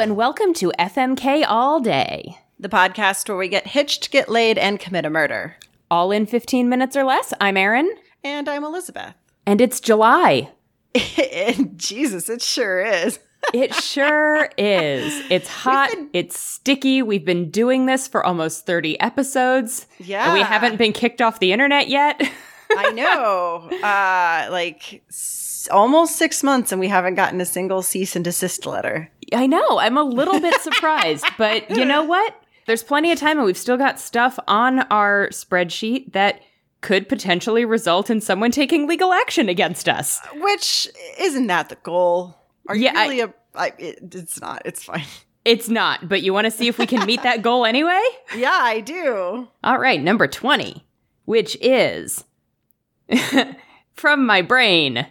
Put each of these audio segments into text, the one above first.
And welcome to FMK All Day. the podcast where we get hitched, get laid, and commit a murder. All in 15 minutes or less. I'm Erin, And I'm Elizabeth. and it's July. And Jesus, it sure is. It sure is. It's hot, it's sticky. We've been doing this for almost 30 episodes. Yeah. And we haven't been kicked off the internet yet. I know. Uh, like s- almost six months, and we haven't gotten a single cease and desist letter. I know. I'm a little bit surprised, but you know what? There's plenty of time, and we've still got stuff on our spreadsheet that could potentially result in someone taking legal action against us. Which isn't that the goal? Are Yeah, you really a? I, it, it's not. It's fine. It's not, but you want to see if we can meet that goal anyway? Yeah, I do. All right, number 20, which is from my brain.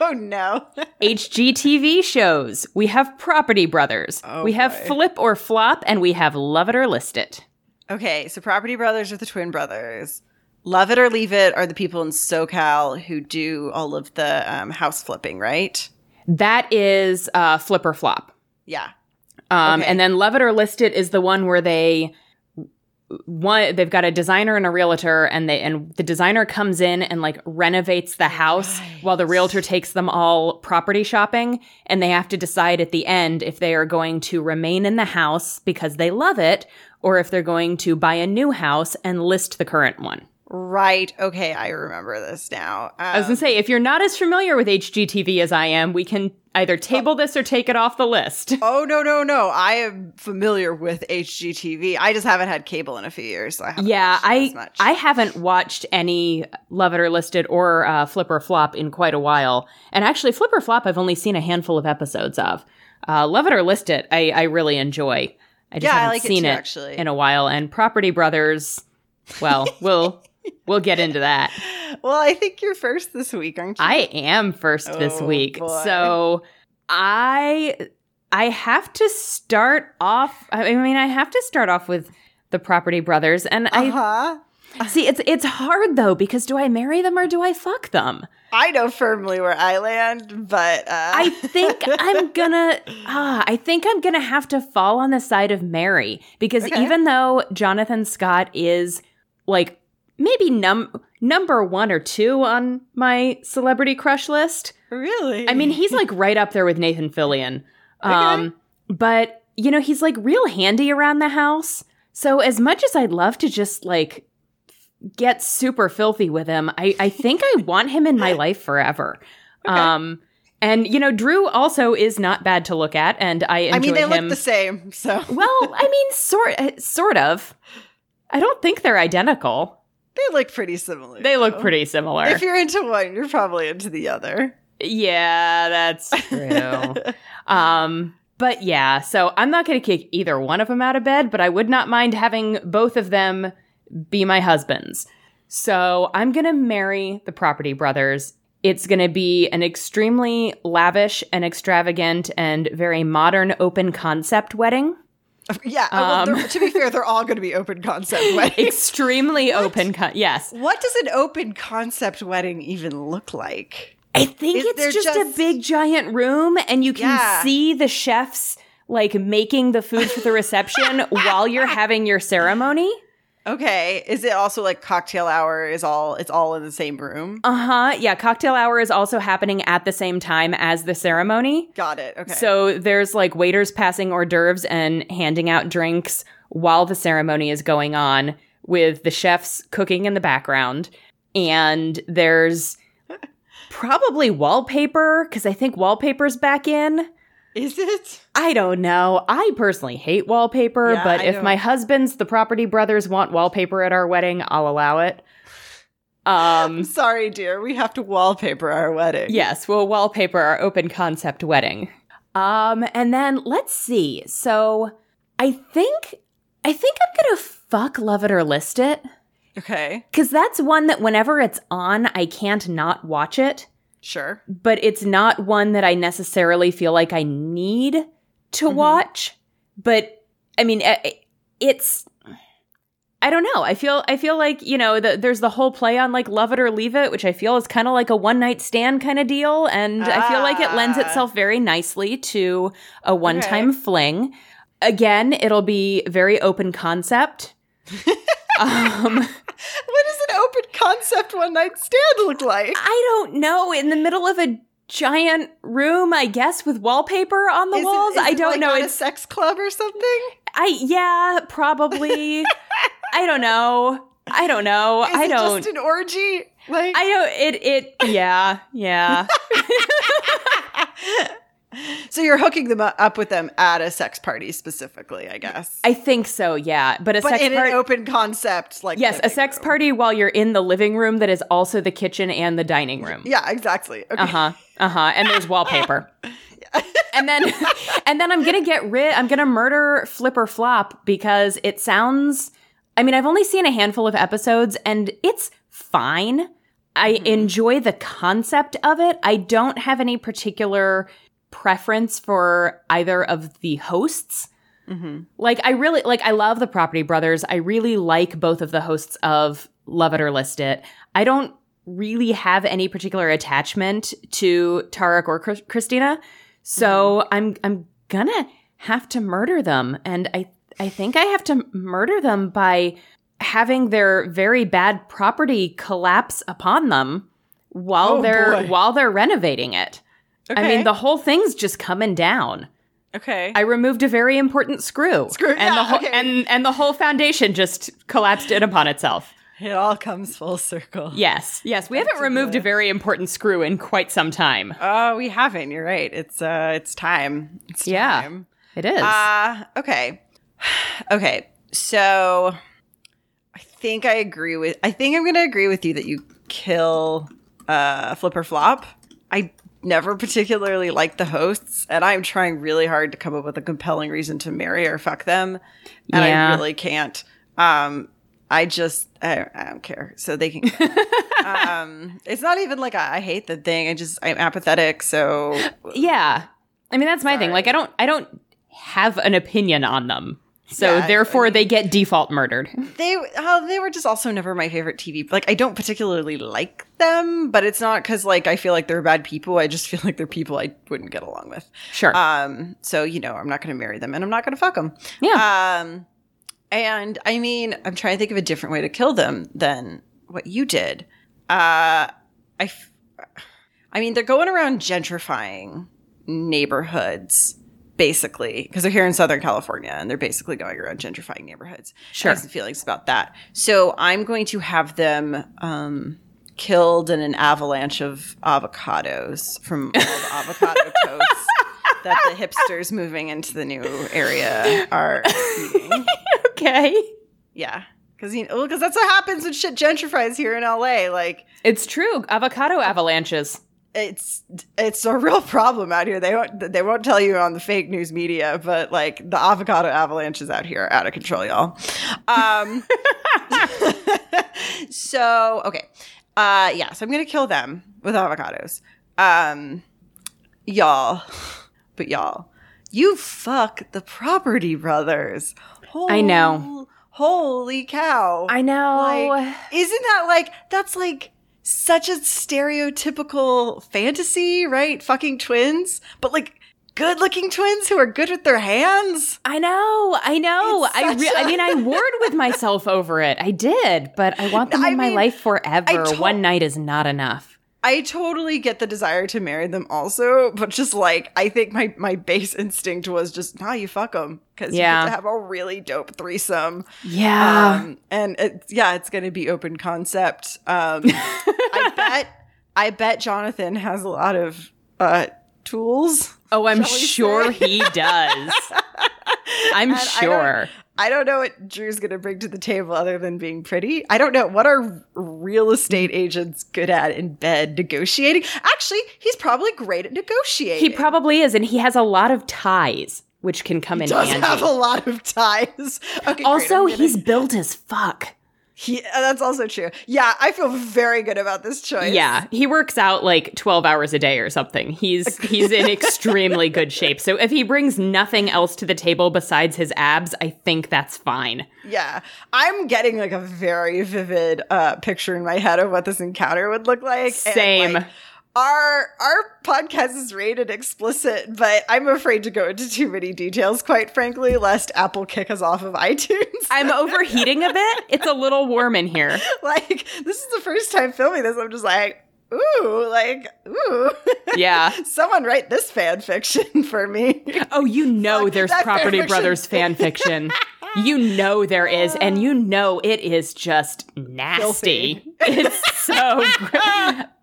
Oh no. HGTV shows. We have Property Brothers. Oh, we have boy. Flip or Flop, and we have Love It or List It. Okay, so Property Brothers are the twin brothers. Love It or Leave It are the people in SoCal who do all of the um, house flipping, right? That is uh, Flip or Flop. Yeah. Um, Okay. And then Love It or List It is the one where they one they've got a designer and a realtor and they and the designer comes in and like renovates the house Right. while the realtor takes them all property shopping and they have to decide at the end if they are going to remain in the house because they love it or if they're going to buy a new house and list the current one. Right. Okay, I remember this now. I was Um, going to say if you're not as familiar with HGTV as I am, we can either table this or take it off the list. Oh no no no! I am familiar with HGTV. I just haven't had cable in a few years, so I haven't Yeah, it I as much. I haven't watched any Love It or List It or uh, Flip or Flop in quite a while, and actually Flip or Flop I've only seen a handful of episodes of. Uh, Love It or List It I, I really enjoy. I just Yeah, haven't like it seen too, it, actually. in a while. And Property Brothers, well, we'll we'll get into that. well, I think you're first this week, aren't you? I am first this Oh, week, boy. so I I have to start off. I mean, I have to start off with the Property Brothers, and I uh-huh. See, it's it's hard though because do I marry them or do I fuck them? I know firmly where I land, but uh, I think I'm gonna ah, I think I'm gonna have to fall on the side of Mary because Okay. even though Jonathan Scott is like maybe num number one or two on my celebrity crush list, really. I mean he's like right up there with Nathan Fillion. Um, but you know he's like real handy around the house. So as much as I'd love to just like get super filthy with him, I I think I want him in my life forever. Okay. Um and you know Drew also is not bad to look at and I enjoy I mean, they him. look the same, so well, I mean sort uh, sort of. I don't think they're identical. They look pretty similar. They look though. pretty similar. If you're into one, you're probably into the other. Yeah, that's true. um, but yeah, so I'm not going to kick either one of them out of bed, but I would not mind having both of them be my husbands. So I'm going to marry the Property Brothers. It's going to be an extremely lavish and extravagant and very modern open concept wedding. yeah. Um. they're- to be fair, they're all going to be open concept weddings. Extremely open, con- yes. what does an open concept wedding even look like? I think Is it's just, just- a big giant room and you can Yeah. see the chefs like making the food for the reception while you're having your ceremony. Okay, is it also like cocktail hour? Is all it's all in the same room? Uh-huh. Yeah, cocktail hour is also happening at the same time as the ceremony. Got it. Okay. So there's like waiters passing hors d'oeuvres and handing out drinks while the ceremony is going on with the chefs cooking in the background. And there's probably wallpaper because I think wallpaper's back in. Is it? I don't know. I personally hate wallpaper, Yeah, but I if know. my husband's the property brothers want wallpaper at our wedding, I'll allow it. Um sorry, dear. We have to wallpaper our wedding. yes, we'll wallpaper our open concept wedding. Um and then let's see. So I think I think I'm going to fuck love it or list it Okay. cuz that's one that whenever it's on, I can't not watch it. Sure. but it's not one that I necessarily feel like I need to Mhm. watch. But I mean, it's I don't know. I feel I feel like you know the, there's the whole play on like love it or leave it, which I feel is kind of like a one night stand kind of deal, and I feel like it lends Ah. itself very nicely to a one time Okay. fling. Again, it'll be very open concept. um, What open concept one night stand look like? I don't know. In the middle of a giant room, I guess, with wallpaper on the Is walls. I don't like, know. not a It's sex club or something. I yeah, probably. I don't know. I don't know. Is I it don't. just an orgy? Like I don't. It. It. Yeah. Yeah. so you're hooking them up with them at a sex party specifically, I guess. I think so. Yeah. But a but sex in party. an open concept, like Yes, a sex room. party while you're in the living room that is also the kitchen and the dining room. Yeah, exactly. Okay. Uh huh. Uh huh. And there's wallpaper. and then, and then I'm gonna get rid. I'm gonna murder Flip or Flop because it sounds. I mean, I've only seen a handful of episodes, and it's fine. I enjoy the concept of it. I don't have any particular preference for either of the hosts. Mm-hmm. Like I really like I love the Property Brothers. I really like both of the hosts of Love It or List It. I don't really have any particular attachment to Tarek or Chris- Christina. So I'm I'm gonna have to murder them and I I think I have to murder them by having their very bad property collapse upon them while Oh, they're boy. while they're renovating it. I mean the whole thing's just coming down. Okay. I removed a very important screw. Screw- and yeah, the whole okay. and and the whole foundation just collapsed in upon itself. it all comes full circle. Yes. Yes, we haven't removed a very important screw in quite some time. Oh, we haven't. You're right. It's uh it's time. It's Yeah. time. It is. Uh okay. Okay. So I think I agree with I think I'm gonna agree with you that you kill uh flip or flop. I never particularly like the hosts, and I'm trying really hard to come up with a compelling reason to marry or fuck them. And Yeah. I really can't. Um I just I, I don't care. So they can um it's not even like I, I hate the thing. I just I'm apathetic, so yeah. I mean that's my thing. Like I don't I don't have an opinion on them. So Yeah, therefore they get default murdered. they uh, they were just also never my favorite TV. Like I don't particularly like them, but it's not because like I feel like they're bad people. I just feel like they're people I wouldn't get along with. Sure. Um, so you know, I'm not going to marry them, and I'm not going to fuck them. yeah. Um, and I mean, I'm trying to think of a different way to kill them than what you did. Uh, I, f- I mean, they're going around gentrifying neighborhoods basically because they're here in Southern California and they're basically going around gentrifying neighborhoods. Sure. I have some feelings about that. So I'm going to have them um, killed in an avalanche of avocados from all the avocado toast that the hipsters moving into the new area are eating. okay. Yeah. Because you know, because that's what happens when shit gentrifies here in LA. Like It's true. Avocado avalanches. It's it's a real problem out here. They won't they won't tell you on the fake news media, but like the avocado avalanches out here out of control, y'all. Um, so okay, uh, yeah. So I'm gonna kill them with avocados, um, y'all. But y'all, you fuck the property brothers. I know. Holy cow! I know. Like, isn't that like that's like such a stereotypical fantasy, right? Fucking twins, but like good-looking twins who are good with their hands. I know, I know. I re- I a- mean, I warred with myself over it. I did, but I want them I in my life forever. to- One night is not enough. I totally get the desire to marry them also, but just like I think my my base instinct was just nah, you fuck them because you Yeah. get to have a really dope threesome. Yeah. Um, and it, yeah, it's going to be open concept. Um, I bet, I bet Jonathan has a lot of uh, tools. oh, I'm sure say? he does. I'm And sure. I don't know what Drew's going to bring to the table other than being pretty. I don't know what are real estate agents good at in bed negotiating. Actually, he's probably great at negotiating. He probably is, and he has a lot of ties, which can come in He does handy. have a lot of ties. Okay, also, gonna- he's built as fuck. He, uh, that's also true. Yeah, I feel very good about this choice. Yeah, he works out like 12 hours a day or something. He's he's in extremely good shape. So if he brings nothing else to the table besides his abs, I think that's fine. Yeah. I'm getting like a very vivid uh picture in my head of what this encounter would look like. and, Same. like, our our podcast is rated explicit, but I'm afraid to go into too many details, quite frankly, lest Apple kick us off of iTunes. I'm overheating a bit. It's a little warm in here. like this is the first time filming this. I'm just like, ooh, like, ooh. Yeah. Someone write this fan fiction for me. Oh, you know there's Property. Brothers fan fiction. You know there is, and you know it is just nasty. It's so. gr-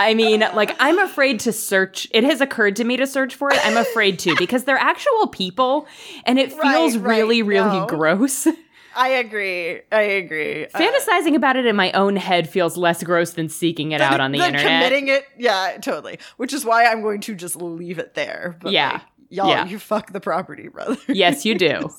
I mean, like I'm afraid to search. It has occurred to me to search for it. I'm afraid to because they're actual people, and it feels Right, right, really, really no. gross. I agree. I agree. Uh, Fantasizing about it in my own head feels less gross than seeking it out on the than internet. Committing it, yeah, totally. Which is why I'm going to just leave it there. But Yeah. like, y'all, Yeah. you fuck the property, brother. yes, you do.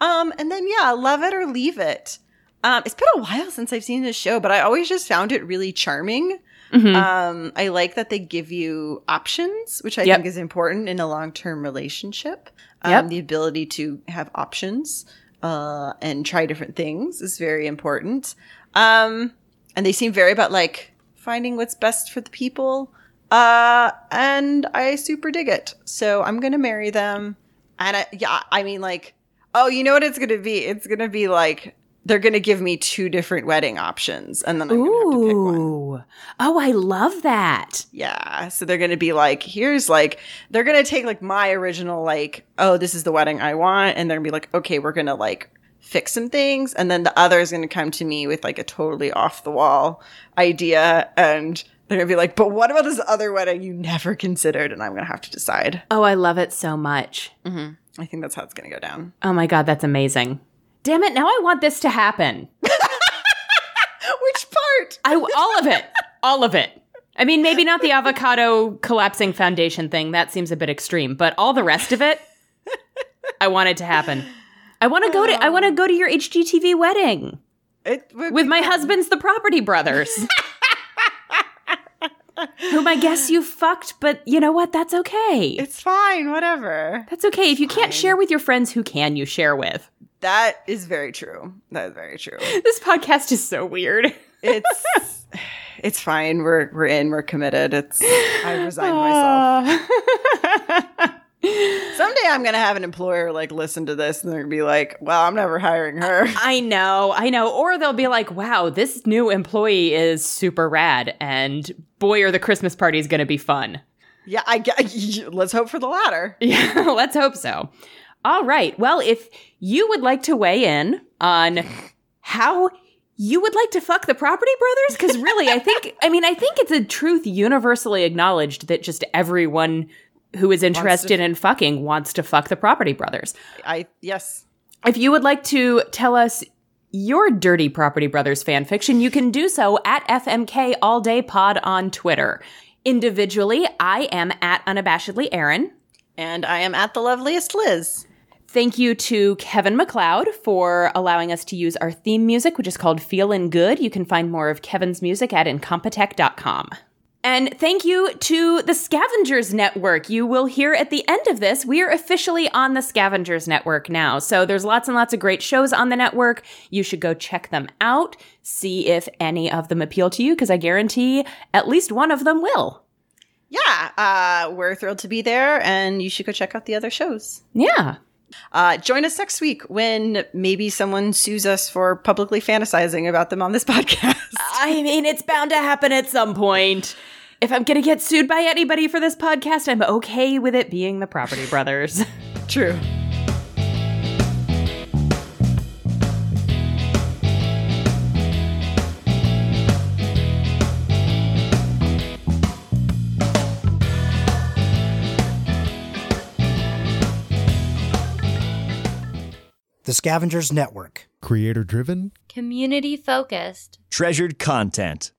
Um, and then yeah, love it or leave it. Um, it's been a while since I've seen this show, but I always just found it really charming. Mhm. Um, I like that they give you options, which I Yep. think is important in a long term relationship. Um, Yep. The ability to have options uh, and try different things is very important. Um, and they seem very about like finding what's best for the people. Uh, and I super dig it. So I'm gonna marry them. And I, yeah, I mean, like, oh, you know what it's gonna be? It's gonna be like they're gonna give me two different wedding options, and then I'm gonna have to pick one. Oh, I love that. Yeah. So they're going to be like, here's like, they're going to take like my original, like, oh, this is the wedding I want. And they're going to be like, okay, we're going to like fix some things. And then the other is going to come to me with like a totally off the wall idea. And they're to be like, but what about this other wedding you never considered? And I'm to have to decide. Oh, I love it so much. Mm-hmm. I think that's how it's to go down. Oh my God, that's amazing. Damn it, now I want this to happen. Which part? I all of it. All of it. I mean, maybe not the avocado collapsing foundation thing. That seems a bit extreme, but all the rest of it, I want it to happen. I want to go to I want to go to your HGTV wedding It with my husband's the Property Brothers. Whom I guess you fucked, but you know what? That's okay. It's fine. Whatever. That's okay. If you can't share with your friends, who can you share with? That is very true. That is very true. This podcast is so weird. it's it's fine. We're we're in. We're committed. It's I resigned ah. myself. myself. Someday I'm gonna have an employer like listen to this and they're gonna be like, "Well, I'm never hiring her." I know, I know. Or they'll be like, wow, this new employee is super rad, and boy, are the Christmas parties going to be fun. yeah, I get. Let's hope for the latter. Yeah, let's hope so. All right. Well, if you would like to weigh in on how you would like to fuck the Property Brothers, because really, I think, I mean, I think it's a truth universally acknowledged that just everyone who is interested in fucking wants to fuck the Property Brothers. I yes. If you would like to tell us your Dirty Property Brothers fan fiction, you can do so at FMK All Day Pod on Twitter. Individually, I am at unabashedly Erin. And I am at the loveliest Liz. Thank you to Kevin MacLeod for allowing us to use our theme music, which is called Feelin' Good. You can find more of Kevin's music at incompetech.com. And thank you to the Scavengers Network. You will hear at the end of this, we are officially on the Scavengers Network now. So there's lots and lots of great shows on the network. You should go check them out, see if any of them appeal to you, because I guarantee at least one of them will. Yeah, uh, we're thrilled to be there, and you should go check out the other shows. Yeah. Uh, join us next week when maybe someone sues us for publicly fantasizing about them on this podcast. I mean, it's bound to happen at some point. If I'm going to get sued by anybody for this podcast, I'm okay with it being the Property Brothers. True. The Scavengers Network. Creator driven? Community focused. Treasured content.